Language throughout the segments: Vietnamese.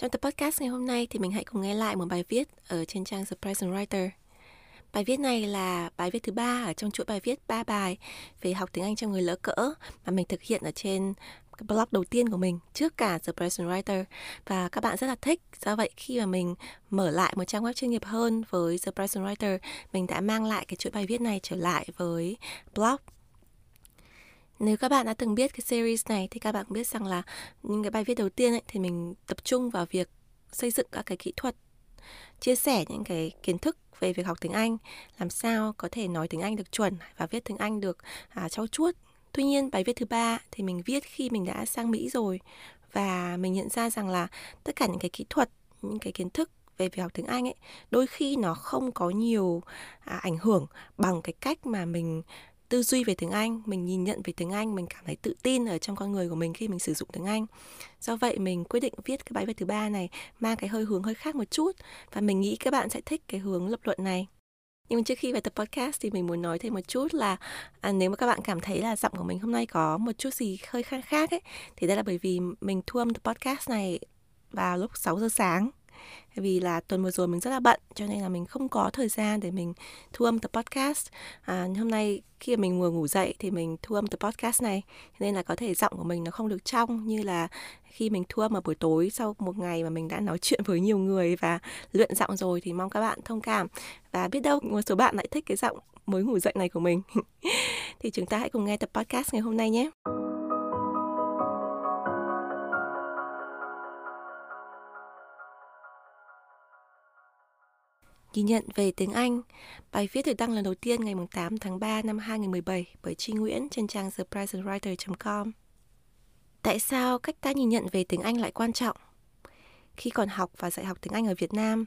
Trong tập podcast ngày hôm nay thì mình hãy cùng nghe lại một bài viết ở trên trang The and Writer. Bài viết này là bài viết thứ ba ở trong chuỗi bài viết ba bài về học tiếng Anh cho người lỡ cỡ mà mình thực hiện ở trên blog đầu tiên của mình trước cả The Present Writer và các bạn rất là thích. Do vậy khi mà mình mở lại một trang web chuyên nghiệp hơn với The Present Writer, mình đã mang lại cái chuỗi bài viết này trở lại với blog nếu các bạn đã từng biết cái series này thì các bạn biết rằng là những cái bài viết đầu tiên ấy, thì mình tập trung vào việc xây dựng các cái kỹ thuật chia sẻ những cái kiến thức về việc học tiếng Anh làm sao có thể nói tiếng Anh được chuẩn và viết tiếng Anh được à, trau chuốt. Tuy nhiên bài viết thứ ba thì mình viết khi mình đã sang Mỹ rồi và mình nhận ra rằng là tất cả những cái kỹ thuật những cái kiến thức về việc học tiếng Anh ấy đôi khi nó không có nhiều à, ảnh hưởng bằng cái cách mà mình tư duy về tiếng Anh, mình nhìn nhận về tiếng Anh, mình cảm thấy tự tin ở trong con người của mình khi mình sử dụng tiếng Anh. Do vậy mình quyết định viết cái bài viết thứ ba này mang cái hơi hướng hơi khác một chút và mình nghĩ các bạn sẽ thích cái hướng lập luận này. Nhưng trước khi vào tập podcast thì mình muốn nói thêm một chút là à, nếu mà các bạn cảm thấy là giọng của mình hôm nay có một chút gì hơi khác khác ấy thì đây là bởi vì mình thu âm tập podcast này vào lúc 6 giờ sáng vì là tuần vừa rồi mình rất là bận cho nên là mình không có thời gian để mình thu âm tập podcast. À, hôm nay khi mà mình vừa ngủ dậy thì mình thu âm tập podcast này. Nên là có thể giọng của mình nó không được trong như là khi mình thu âm ở buổi tối sau một ngày mà mình đã nói chuyện với nhiều người và luyện giọng rồi thì mong các bạn thông cảm. Và biết đâu một số bạn lại thích cái giọng mới ngủ dậy này của mình. Thì chúng ta hãy cùng nghe tập podcast ngày hôm nay nhé. Ghi nhận về tiếng Anh, bài viết được đăng lần đầu tiên ngày 8 tháng 3 năm 2017 bởi Trinh Nguyễn trên trang thepresentwriter.com. Tại sao cách ta nhìn nhận về tiếng Anh lại quan trọng? Khi còn học và dạy học tiếng Anh ở Việt Nam,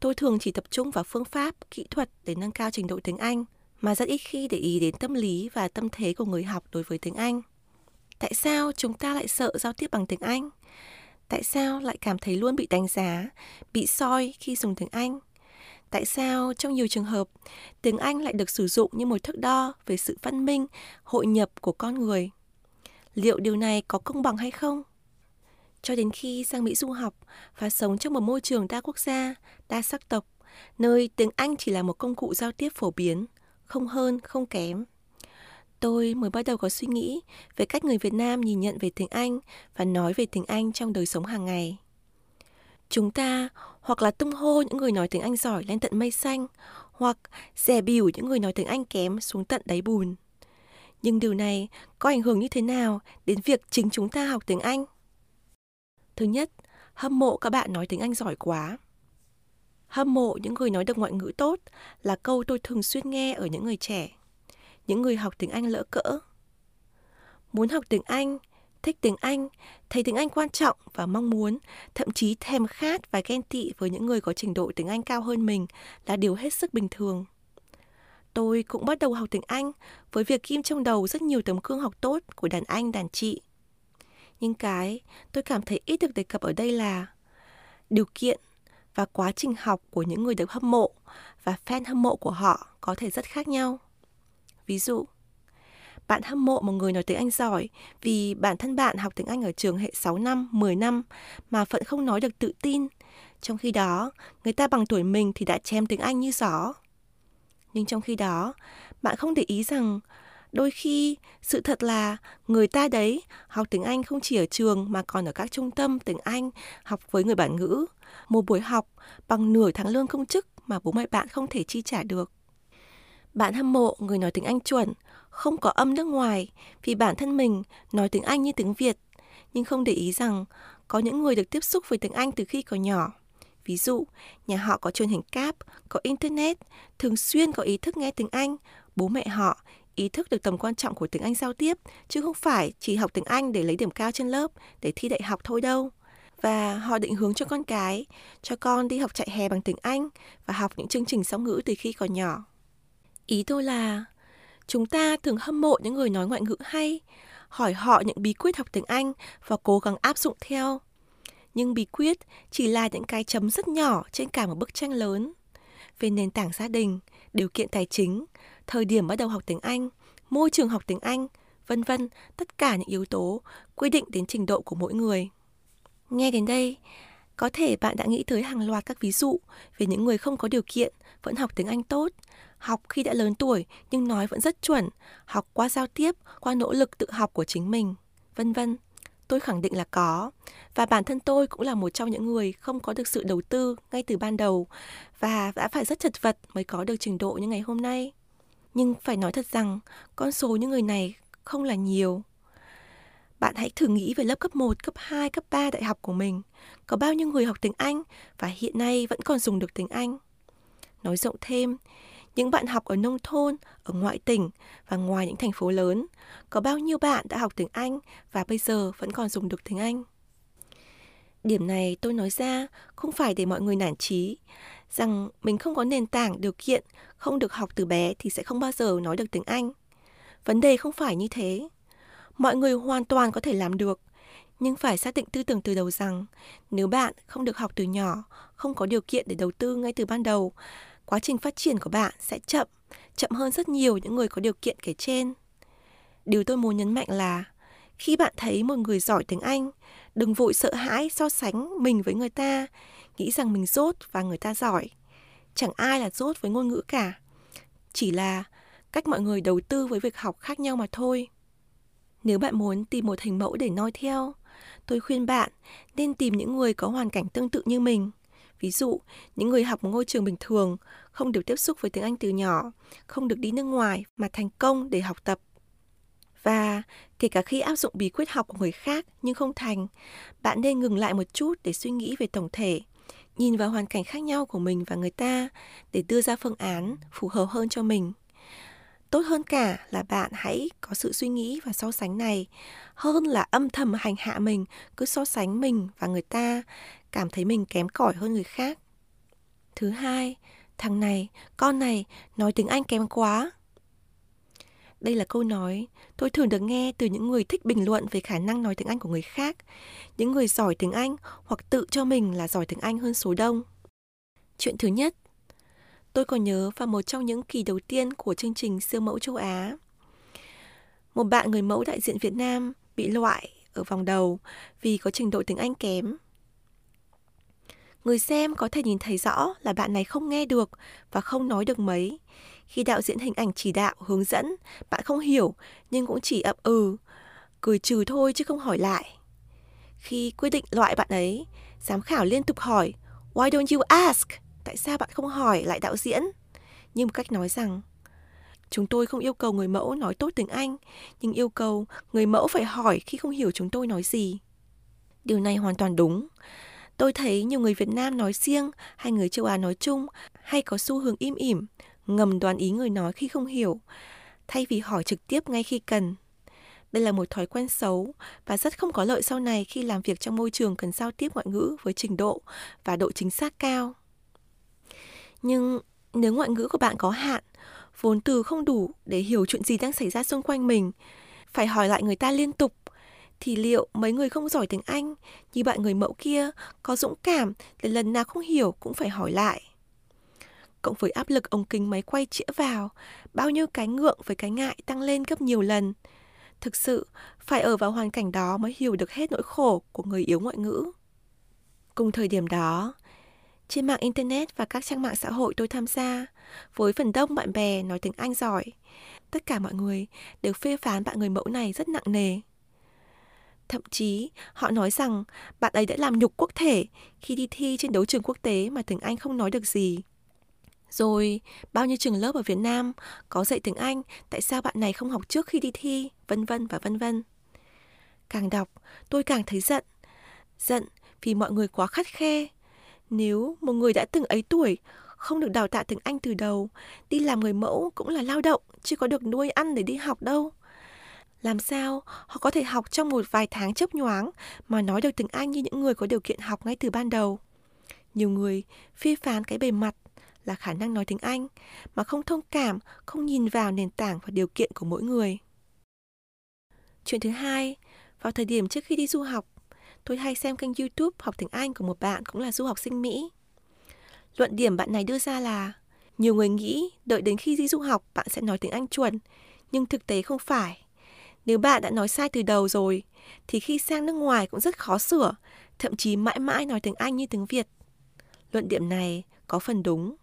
tôi thường chỉ tập trung vào phương pháp, kỹ thuật để nâng cao trình độ tiếng Anh, mà rất ít khi để ý đến tâm lý và tâm thế của người học đối với tiếng Anh. Tại sao chúng ta lại sợ giao tiếp bằng tiếng Anh? Tại sao lại cảm thấy luôn bị đánh giá, bị soi khi dùng tiếng Anh? Tại sao trong nhiều trường hợp tiếng Anh lại được sử dụng như một thước đo về sự văn minh, hội nhập của con người. Liệu điều này có công bằng hay không? Cho đến khi sang Mỹ du học và sống trong một môi trường đa quốc gia, đa sắc tộc, nơi tiếng Anh chỉ là một công cụ giao tiếp phổ biến, không hơn, không kém. Tôi mới bắt đầu có suy nghĩ về cách người Việt Nam nhìn nhận về tiếng Anh và nói về tiếng Anh trong đời sống hàng ngày. Chúng ta hoặc là tung hô những người nói tiếng Anh giỏi lên tận mây xanh, hoặc dè bỉu những người nói tiếng Anh kém xuống tận đáy bùn. Nhưng điều này có ảnh hưởng như thế nào đến việc chính chúng ta học tiếng Anh? Thứ nhất, hâm mộ các bạn nói tiếng Anh giỏi quá. Hâm mộ những người nói được ngoại ngữ tốt là câu tôi thường xuyên nghe ở những người trẻ, những người học tiếng Anh lỡ cỡ. Muốn học tiếng Anh thích tiếng Anh, thấy tiếng Anh quan trọng và mong muốn, thậm chí thèm khát và ghen tị với những người có trình độ tiếng Anh cao hơn mình là điều hết sức bình thường. Tôi cũng bắt đầu học tiếng Anh với việc kim trong đầu rất nhiều tấm gương học tốt của đàn anh, đàn chị. Nhưng cái tôi cảm thấy ít được đề cập ở đây là điều kiện và quá trình học của những người được hâm mộ và fan hâm mộ của họ có thể rất khác nhau. Ví dụ, bạn hâm mộ một người nói tiếng Anh giỏi vì bản thân bạn học tiếng Anh ở trường hệ 6 năm, 10 năm mà vẫn không nói được tự tin. Trong khi đó, người ta bằng tuổi mình thì đã chém tiếng Anh như gió. Nhưng trong khi đó, bạn không để ý rằng đôi khi sự thật là người ta đấy học tiếng Anh không chỉ ở trường mà còn ở các trung tâm tiếng Anh học với người bản ngữ. Một buổi học bằng nửa tháng lương công chức mà bố mẹ bạn không thể chi trả được. Bạn hâm mộ người nói tiếng Anh chuẩn, không có âm nước ngoài vì bản thân mình nói tiếng Anh như tiếng Việt, nhưng không để ý rằng có những người được tiếp xúc với tiếng Anh từ khi còn nhỏ. Ví dụ, nhà họ có truyền hình cáp, có internet, thường xuyên có ý thức nghe tiếng Anh, bố mẹ họ ý thức được tầm quan trọng của tiếng Anh giao tiếp, chứ không phải chỉ học tiếng Anh để lấy điểm cao trên lớp, để thi đại học thôi đâu. và họ định hướng cho con cái, cho con đi học chạy hè bằng tiếng Anh và học những chương trình song ngữ từ khi còn nhỏ. Ý tôi là chúng ta thường hâm mộ những người nói ngoại ngữ hay, hỏi họ những bí quyết học tiếng Anh và cố gắng áp dụng theo. Nhưng bí quyết chỉ là những cái chấm rất nhỏ trên cả một bức tranh lớn. Về nền tảng gia đình, điều kiện tài chính, thời điểm bắt đầu học tiếng Anh, môi trường học tiếng Anh, vân vân, tất cả những yếu tố quy định đến trình độ của mỗi người. Nghe đến đây, có thể bạn đã nghĩ tới hàng loạt các ví dụ về những người không có điều kiện vẫn học tiếng Anh tốt, học khi đã lớn tuổi nhưng nói vẫn rất chuẩn, học qua giao tiếp, qua nỗ lực tự học của chính mình, vân vân. Tôi khẳng định là có. Và bản thân tôi cũng là một trong những người không có được sự đầu tư ngay từ ban đầu và đã phải rất chật vật mới có được trình độ như ngày hôm nay. Nhưng phải nói thật rằng, con số những người này không là nhiều. Bạn hãy thử nghĩ về lớp cấp 1, cấp 2, cấp 3 đại học của mình. Có bao nhiêu người học tiếng Anh và hiện nay vẫn còn dùng được tiếng Anh? Nói rộng thêm, những bạn học ở nông thôn, ở ngoại tỉnh và ngoài những thành phố lớn, có bao nhiêu bạn đã học tiếng Anh và bây giờ vẫn còn dùng được tiếng Anh? Điểm này tôi nói ra không phải để mọi người nản chí, rằng mình không có nền tảng, điều kiện, không được học từ bé thì sẽ không bao giờ nói được tiếng Anh. Vấn đề không phải như thế. Mọi người hoàn toàn có thể làm được, nhưng phải xác định tư tưởng từ đầu rằng nếu bạn không được học từ nhỏ, không có điều kiện để đầu tư ngay từ ban đầu, quá trình phát triển của bạn sẽ chậm, chậm hơn rất nhiều những người có điều kiện kể trên. Điều tôi muốn nhấn mạnh là khi bạn thấy một người giỏi tiếng Anh, đừng vội sợ hãi so sánh mình với người ta, nghĩ rằng mình dốt và người ta giỏi. Chẳng ai là dốt với ngôn ngữ cả. Chỉ là cách mọi người đầu tư với việc học khác nhau mà thôi. Nếu bạn muốn tìm một hình mẫu để noi theo, tôi khuyên bạn nên tìm những người có hoàn cảnh tương tự như mình. Ví dụ, những người học một ngôi trường bình thường, không được tiếp xúc với tiếng Anh từ nhỏ, không được đi nước ngoài mà thành công để học tập. Và kể cả khi áp dụng bí quyết học của người khác nhưng không thành, bạn nên ngừng lại một chút để suy nghĩ về tổng thể, nhìn vào hoàn cảnh khác nhau của mình và người ta để đưa ra phương án phù hợp hơn cho mình tốt hơn cả là bạn hãy có sự suy nghĩ và so sánh này hơn là âm thầm hành hạ mình cứ so sánh mình và người ta cảm thấy mình kém cỏi hơn người khác. Thứ hai thằng này con này nói tiếng anh kém quá. Đây là câu nói tôi thường được nghe từ những người thích bình luận về khả năng nói tiếng Anh của người khác, những người giỏi tiếng Anh hoặc tự cho mình là giỏi tiếng Anh hơn số đông. Chuyện thứ nhất, Tôi còn nhớ vào một trong những kỳ đầu tiên của chương trình siêu mẫu châu Á. Một bạn người mẫu đại diện Việt Nam bị loại ở vòng đầu vì có trình độ tiếng Anh kém. Người xem có thể nhìn thấy rõ là bạn này không nghe được và không nói được mấy. Khi đạo diễn hình ảnh chỉ đạo, hướng dẫn, bạn không hiểu nhưng cũng chỉ ậm ừ, cười trừ thôi chứ không hỏi lại. Khi quyết định loại bạn ấy, giám khảo liên tục hỏi Why don't you ask? Tại sao bạn không hỏi lại đạo diễn? Như một cách nói rằng, chúng tôi không yêu cầu người mẫu nói tốt tiếng Anh, nhưng yêu cầu người mẫu phải hỏi khi không hiểu chúng tôi nói gì. Điều này hoàn toàn đúng. Tôi thấy nhiều người Việt Nam nói riêng hay người châu Á nói chung hay có xu hướng im ỉm, ngầm đoán ý người nói khi không hiểu, thay vì hỏi trực tiếp ngay khi cần. Đây là một thói quen xấu và rất không có lợi sau này khi làm việc trong môi trường cần giao tiếp ngoại ngữ với trình độ và độ chính xác cao. Nhưng nếu ngoại ngữ của bạn có hạn, vốn từ không đủ để hiểu chuyện gì đang xảy ra xung quanh mình, phải hỏi lại người ta liên tục, thì liệu mấy người không giỏi tiếng Anh như bạn người mẫu kia có dũng cảm để lần nào không hiểu cũng phải hỏi lại? Cộng với áp lực ống kính máy quay chĩa vào, bao nhiêu cái ngượng với cái ngại tăng lên gấp nhiều lần. Thực sự, phải ở vào hoàn cảnh đó mới hiểu được hết nỗi khổ của người yếu ngoại ngữ. Cùng thời điểm đó, trên mạng Internet và các trang mạng xã hội tôi tham gia, với phần đông bạn bè nói tiếng Anh giỏi, tất cả mọi người đều phê phán bạn người mẫu này rất nặng nề. Thậm chí, họ nói rằng bạn ấy đã làm nhục quốc thể khi đi thi trên đấu trường quốc tế mà tiếng Anh không nói được gì. Rồi, bao nhiêu trường lớp ở Việt Nam có dạy tiếng Anh, tại sao bạn này không học trước khi đi thi, vân vân và vân vân. Càng đọc, tôi càng thấy giận. Giận vì mọi người quá khắt khe, nếu một người đã từng ấy tuổi, không được đào tạo tiếng Anh từ đầu, đi làm người mẫu cũng là lao động, chứ có được nuôi ăn để đi học đâu. Làm sao họ có thể học trong một vài tháng chớp nhoáng mà nói được tiếng Anh như những người có điều kiện học ngay từ ban đầu? Nhiều người phê phán cái bề mặt là khả năng nói tiếng Anh mà không thông cảm, không nhìn vào nền tảng và điều kiện của mỗi người. Chuyện thứ hai, vào thời điểm trước khi đi du học, tôi hay xem kênh YouTube học tiếng Anh của một bạn cũng là du học sinh Mỹ. Luận điểm bạn này đưa ra là nhiều người nghĩ đợi đến khi đi du học bạn sẽ nói tiếng Anh chuẩn, nhưng thực tế không phải. Nếu bạn đã nói sai từ đầu rồi, thì khi sang nước ngoài cũng rất khó sửa, thậm chí mãi mãi nói tiếng Anh như tiếng Việt. Luận điểm này có phần đúng.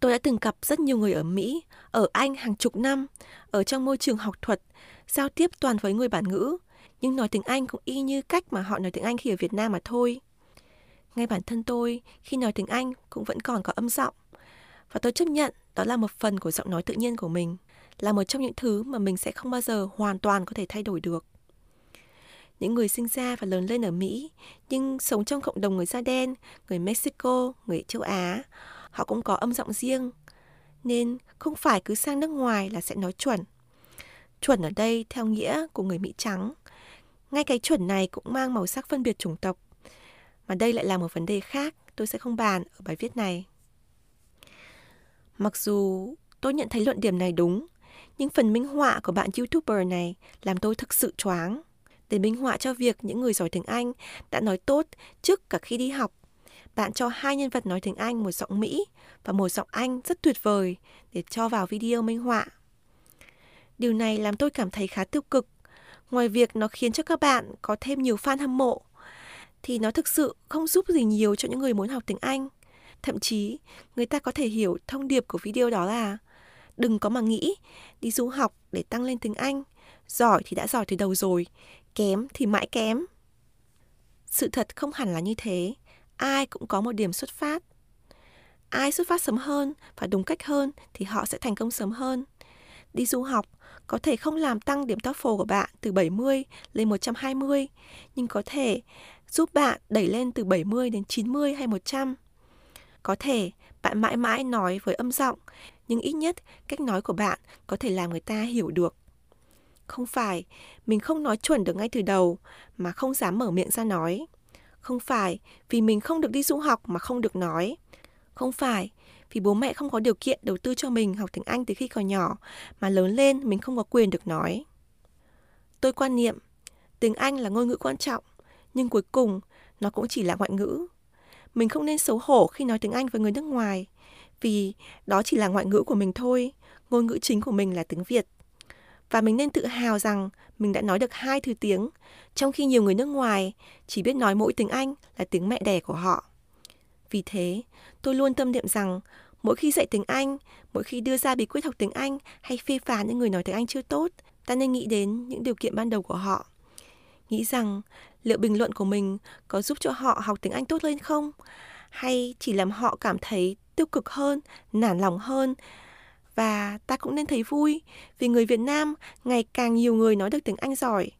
Tôi đã từng gặp rất nhiều người ở Mỹ, ở Anh hàng chục năm, ở trong môi trường học thuật, giao tiếp toàn với người bản ngữ, nhưng nói tiếng Anh cũng y như cách mà họ nói tiếng Anh khi ở Việt Nam mà thôi. Ngay bản thân tôi, khi nói tiếng Anh cũng vẫn còn có âm giọng. Và tôi chấp nhận đó là một phần của giọng nói tự nhiên của mình, là một trong những thứ mà mình sẽ không bao giờ hoàn toàn có thể thay đổi được. Những người sinh ra và lớn lên ở Mỹ, nhưng sống trong cộng đồng người da đen, người Mexico, người châu Á, họ cũng có âm giọng riêng. Nên không phải cứ sang nước ngoài là sẽ nói chuẩn. Chuẩn ở đây theo nghĩa của người Mỹ trắng. Ngay cái chuẩn này cũng mang màu sắc phân biệt chủng tộc mà đây lại là một vấn đề khác tôi sẽ không bàn ở bài viết này. Mặc dù tôi nhận thấy luận điểm này đúng, nhưng phần minh họa của bạn YouTuber này làm tôi thực sự choáng. Để minh họa cho việc những người giỏi tiếng Anh đã nói tốt trước cả khi đi học. Bạn cho hai nhân vật nói tiếng Anh một giọng Mỹ và một giọng Anh rất tuyệt vời để cho vào video minh họa. Điều này làm tôi cảm thấy khá tiêu cực. Ngoài việc nó khiến cho các bạn có thêm nhiều fan hâm mộ, thì nó thực sự không giúp gì nhiều cho những người muốn học tiếng Anh. Thậm chí, người ta có thể hiểu thông điệp của video đó là đừng có mà nghĩ đi du học để tăng lên tiếng Anh. Giỏi thì đã giỏi từ đầu rồi, kém thì mãi kém. Sự thật không hẳn là như thế. Ai cũng có một điểm xuất phát. Ai xuất phát sớm hơn và đúng cách hơn thì họ sẽ thành công sớm hơn. Đi du học có thể không làm tăng điểm TOEFL của bạn từ 70 lên 120, nhưng có thể giúp bạn đẩy lên từ 70 đến 90 hay 100. Có thể bạn mãi mãi nói với âm giọng, nhưng ít nhất cách nói của bạn có thể làm người ta hiểu được. Không phải mình không nói chuẩn được ngay từ đầu mà không dám mở miệng ra nói. Không phải vì mình không được đi du học mà không được nói. Không phải vì bố mẹ không có điều kiện đầu tư cho mình học tiếng Anh từ khi còn nhỏ mà lớn lên mình không có quyền được nói. Tôi quan niệm tiếng Anh là ngôn ngữ quan trọng nhưng cuối cùng nó cũng chỉ là ngoại ngữ. Mình không nên xấu hổ khi nói tiếng Anh với người nước ngoài, vì đó chỉ là ngoại ngữ của mình thôi, ngôn ngữ chính của mình là tiếng Việt. Và mình nên tự hào rằng mình đã nói được hai thứ tiếng, trong khi nhiều người nước ngoài chỉ biết nói mỗi tiếng Anh là tiếng mẹ đẻ của họ. Vì thế, tôi luôn tâm niệm rằng mỗi khi dạy tiếng Anh, mỗi khi đưa ra bí quyết học tiếng Anh hay phê phán những người nói tiếng Anh chưa tốt, ta nên nghĩ đến những điều kiện ban đầu của họ. Nghĩ rằng liệu bình luận của mình có giúp cho họ học tiếng Anh tốt lên không? Hay chỉ làm họ cảm thấy tiêu cực hơn, nản lòng hơn? Và ta cũng nên thấy vui vì người Việt Nam ngày càng nhiều người nói được tiếng Anh giỏi.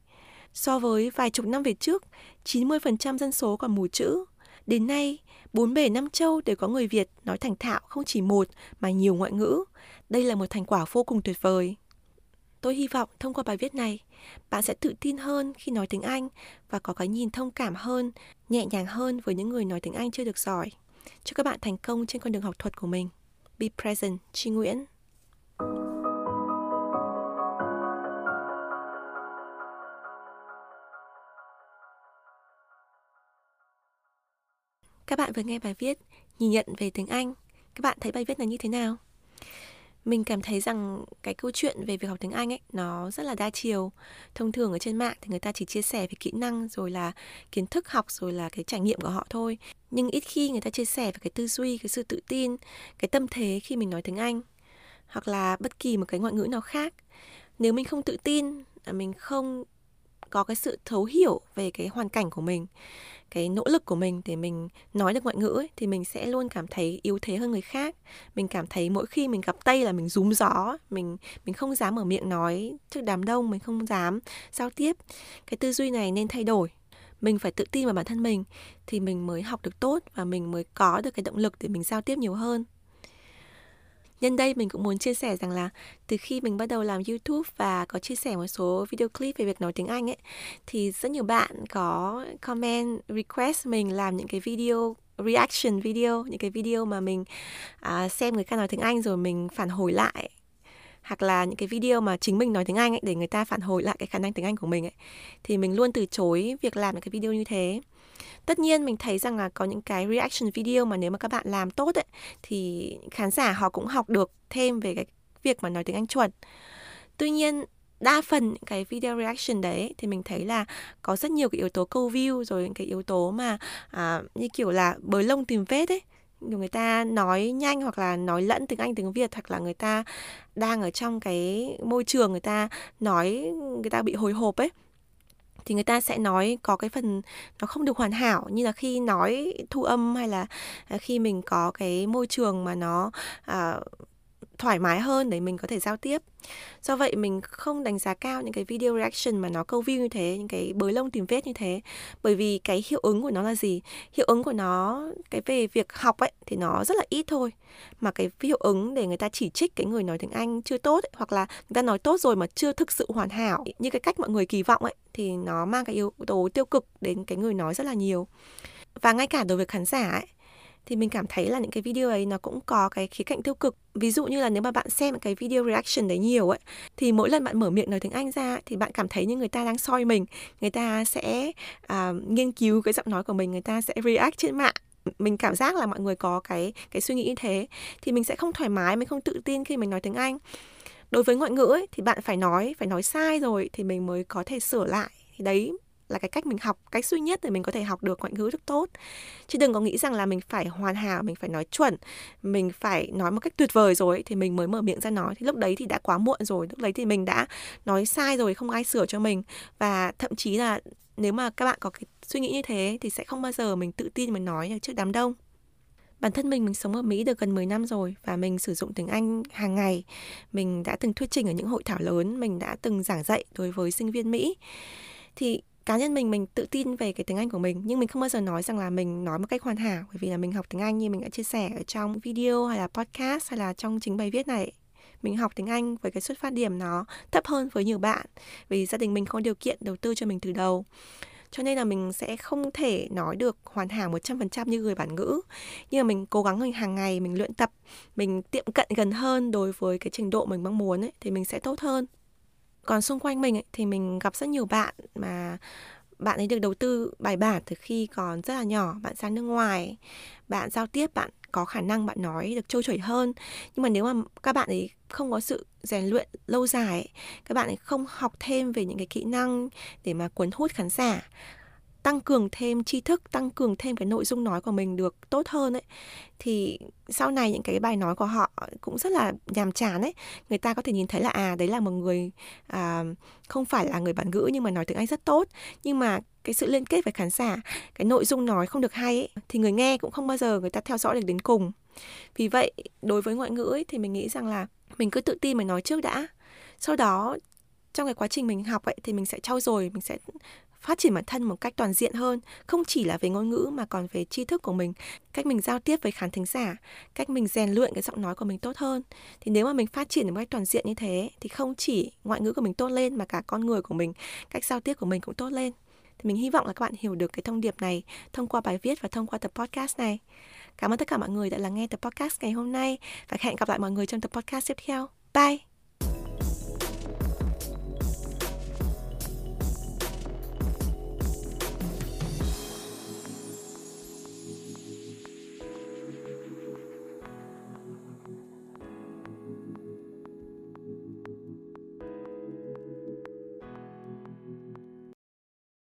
So với vài chục năm về trước, 90% dân số còn mù chữ. Đến nay, bốn bể năm châu đều có người Việt nói thành thạo không chỉ một mà nhiều ngoại ngữ. Đây là một thành quả vô cùng tuyệt vời. Tôi hy vọng thông qua bài viết này, bạn sẽ tự tin hơn khi nói tiếng Anh và có cái nhìn thông cảm hơn, nhẹ nhàng hơn với những người nói tiếng Anh chưa được giỏi. Chúc các bạn thành công trên con đường học thuật của mình. Be present, Chi Nguyễn. Các bạn vừa nghe bài viết Nhìn nhận về tiếng Anh. Các bạn thấy bài viết này như thế nào? mình cảm thấy rằng cái câu chuyện về việc học tiếng Anh ấy nó rất là đa chiều. Thông thường ở trên mạng thì người ta chỉ chia sẻ về kỹ năng rồi là kiến thức học rồi là cái trải nghiệm của họ thôi. Nhưng ít khi người ta chia sẻ về cái tư duy, cái sự tự tin, cái tâm thế khi mình nói tiếng Anh hoặc là bất kỳ một cái ngoại ngữ nào khác. Nếu mình không tự tin, mình không có cái sự thấu hiểu về cái hoàn cảnh của mình cái nỗ lực của mình để mình nói được ngoại ngữ ấy, thì mình sẽ luôn cảm thấy yếu thế hơn người khác. Mình cảm thấy mỗi khi mình gặp tây là mình rúm gió mình mình không dám mở miệng nói trước đám đông mình không dám giao tiếp. Cái tư duy này nên thay đổi. Mình phải tự tin vào bản thân mình thì mình mới học được tốt và mình mới có được cái động lực để mình giao tiếp nhiều hơn. Nhân đây mình cũng muốn chia sẻ rằng là từ khi mình bắt đầu làm YouTube và có chia sẻ một số video clip về việc nói tiếng Anh ấy thì rất nhiều bạn có comment request mình làm những cái video reaction video những cái video mà mình à, xem người ta nói tiếng Anh rồi mình phản hồi lại. Hoặc là những cái video mà chính mình nói tiếng Anh ấy để người ta phản hồi lại cái khả năng tiếng Anh của mình ấy. Thì mình luôn từ chối việc làm những cái video như thế tất nhiên mình thấy rằng là có những cái reaction video mà nếu mà các bạn làm tốt ấy thì khán giả họ cũng học được thêm về cái việc mà nói tiếng Anh chuẩn. Tuy nhiên đa phần những cái video reaction đấy thì mình thấy là có rất nhiều cái yếu tố câu view rồi những cái yếu tố mà à, như kiểu là bới lông tìm vết ấy. Người ta nói nhanh hoặc là nói lẫn tiếng Anh tiếng Việt hoặc là người ta đang ở trong cái môi trường người ta nói người ta bị hồi hộp ấy thì người ta sẽ nói có cái phần nó không được hoàn hảo như là khi nói thu âm hay là à, khi mình có cái môi trường mà nó uh, thoải mái hơn để mình có thể giao tiếp. Do vậy mình không đánh giá cao những cái video reaction mà nó câu view như thế những cái bới lông tìm vết như thế. Bởi vì cái hiệu ứng của nó là gì? Hiệu ứng của nó cái về việc học ấy thì nó rất là ít thôi. Mà cái hiệu ứng để người ta chỉ trích cái người nói tiếng anh chưa tốt ấy, hoặc là người ta nói tốt rồi mà chưa thực sự hoàn hảo như cái cách mọi người kỳ vọng ấy thì nó mang cái yếu tố tiêu cực đến cái người nói rất là nhiều. Và ngay cả đối với khán giả ấy thì mình cảm thấy là những cái video ấy nó cũng có cái khía cạnh tiêu cực. Ví dụ như là nếu mà bạn xem cái video reaction đấy nhiều ấy thì mỗi lần bạn mở miệng nói tiếng anh ra thì bạn cảm thấy như người ta đang soi mình người ta sẽ à, nghiên cứu cái giọng nói của mình người ta sẽ react trên mạng. Mình cảm giác là mọi người có cái cái suy nghĩ như thế thì mình sẽ không thoải mái mình không tự tin khi mình nói tiếng anh. Đối với ngoại ngữ ấy, thì bạn phải nói phải nói sai rồi thì mình mới có thể sửa lại. Thì đấy là cái cách mình học cách duy nhất để mình có thể học được ngoại ngữ rất tốt chứ đừng có nghĩ rằng là mình phải hoàn hảo mình phải nói chuẩn mình phải nói một cách tuyệt vời rồi thì mình mới mở miệng ra nói thì lúc đấy thì đã quá muộn rồi lúc đấy thì mình đã nói sai rồi không ai sửa cho mình và thậm chí là nếu mà các bạn có cái suy nghĩ như thế thì sẽ không bao giờ mình tự tin mình nói trước đám đông Bản thân mình mình sống ở Mỹ được gần 10 năm rồi và mình sử dụng tiếng Anh hàng ngày. Mình đã từng thuyết trình ở những hội thảo lớn, mình đã từng giảng dạy đối với sinh viên Mỹ. Thì cá nhân mình mình tự tin về cái tiếng Anh của mình nhưng mình không bao giờ nói rằng là mình nói một cách hoàn hảo bởi vì là mình học tiếng Anh như mình đã chia sẻ ở trong video hay là podcast hay là trong chính bài viết này. Mình học tiếng Anh với cái xuất phát điểm nó thấp hơn với nhiều bạn vì gia đình mình không điều kiện đầu tư cho mình từ đầu. Cho nên là mình sẽ không thể nói được hoàn hảo 100% như người bản ngữ. Nhưng mà mình cố gắng mình hàng ngày mình luyện tập mình tiệm cận gần hơn đối với cái trình độ mình mong muốn ấy, thì mình sẽ tốt hơn còn xung quanh mình ấy, thì mình gặp rất nhiều bạn mà bạn ấy được đầu tư bài bản từ khi còn rất là nhỏ bạn sang nước ngoài bạn giao tiếp bạn có khả năng bạn nói được trôi chảy hơn. Nhưng mà nếu mà các bạn ấy không có sự rèn luyện lâu dài các bạn ấy không học thêm về những cái kỹ năng để mà cuốn hút khán giả tăng cường thêm tri thức tăng cường thêm cái nội dung nói của mình được tốt hơn ấy. Thì sau này những cái bài nói của họ cũng rất là nhàm chán ấy. Người ta có thể nhìn thấy là à đấy là một người à, không phải là người bản ngữ nhưng mà nói tiếng anh rất tốt. Nhưng mà cái sự liên kết với khán giả cái nội dung nói không được hay ấy, thì người nghe cũng không bao giờ người ta theo dõi được đến cùng. Vì vậy đối với ngoại ngữ ấy, thì mình nghĩ rằng là mình cứ tự tin mình nói trước đã. Sau đó trong cái quá trình mình học ấy thì mình sẽ trau dồi mình sẽ phát triển bản thân một cách toàn diện hơn, không chỉ là về ngôn ngữ mà còn về tri thức của mình, cách mình giao tiếp với khán thính giả, cách mình rèn luyện cái giọng nói của mình tốt hơn. Thì nếu mà mình phát triển một cách toàn diện như thế thì không chỉ ngoại ngữ của mình tốt lên mà cả con người của mình, cách giao tiếp của mình cũng tốt lên. Thì mình hy vọng là các bạn hiểu được cái thông điệp này thông qua bài viết và thông qua tập podcast này. Cảm ơn tất cả mọi người đã lắng nghe tập podcast ngày hôm nay và hẹn gặp lại mọi người trong tập podcast tiếp theo. Bye!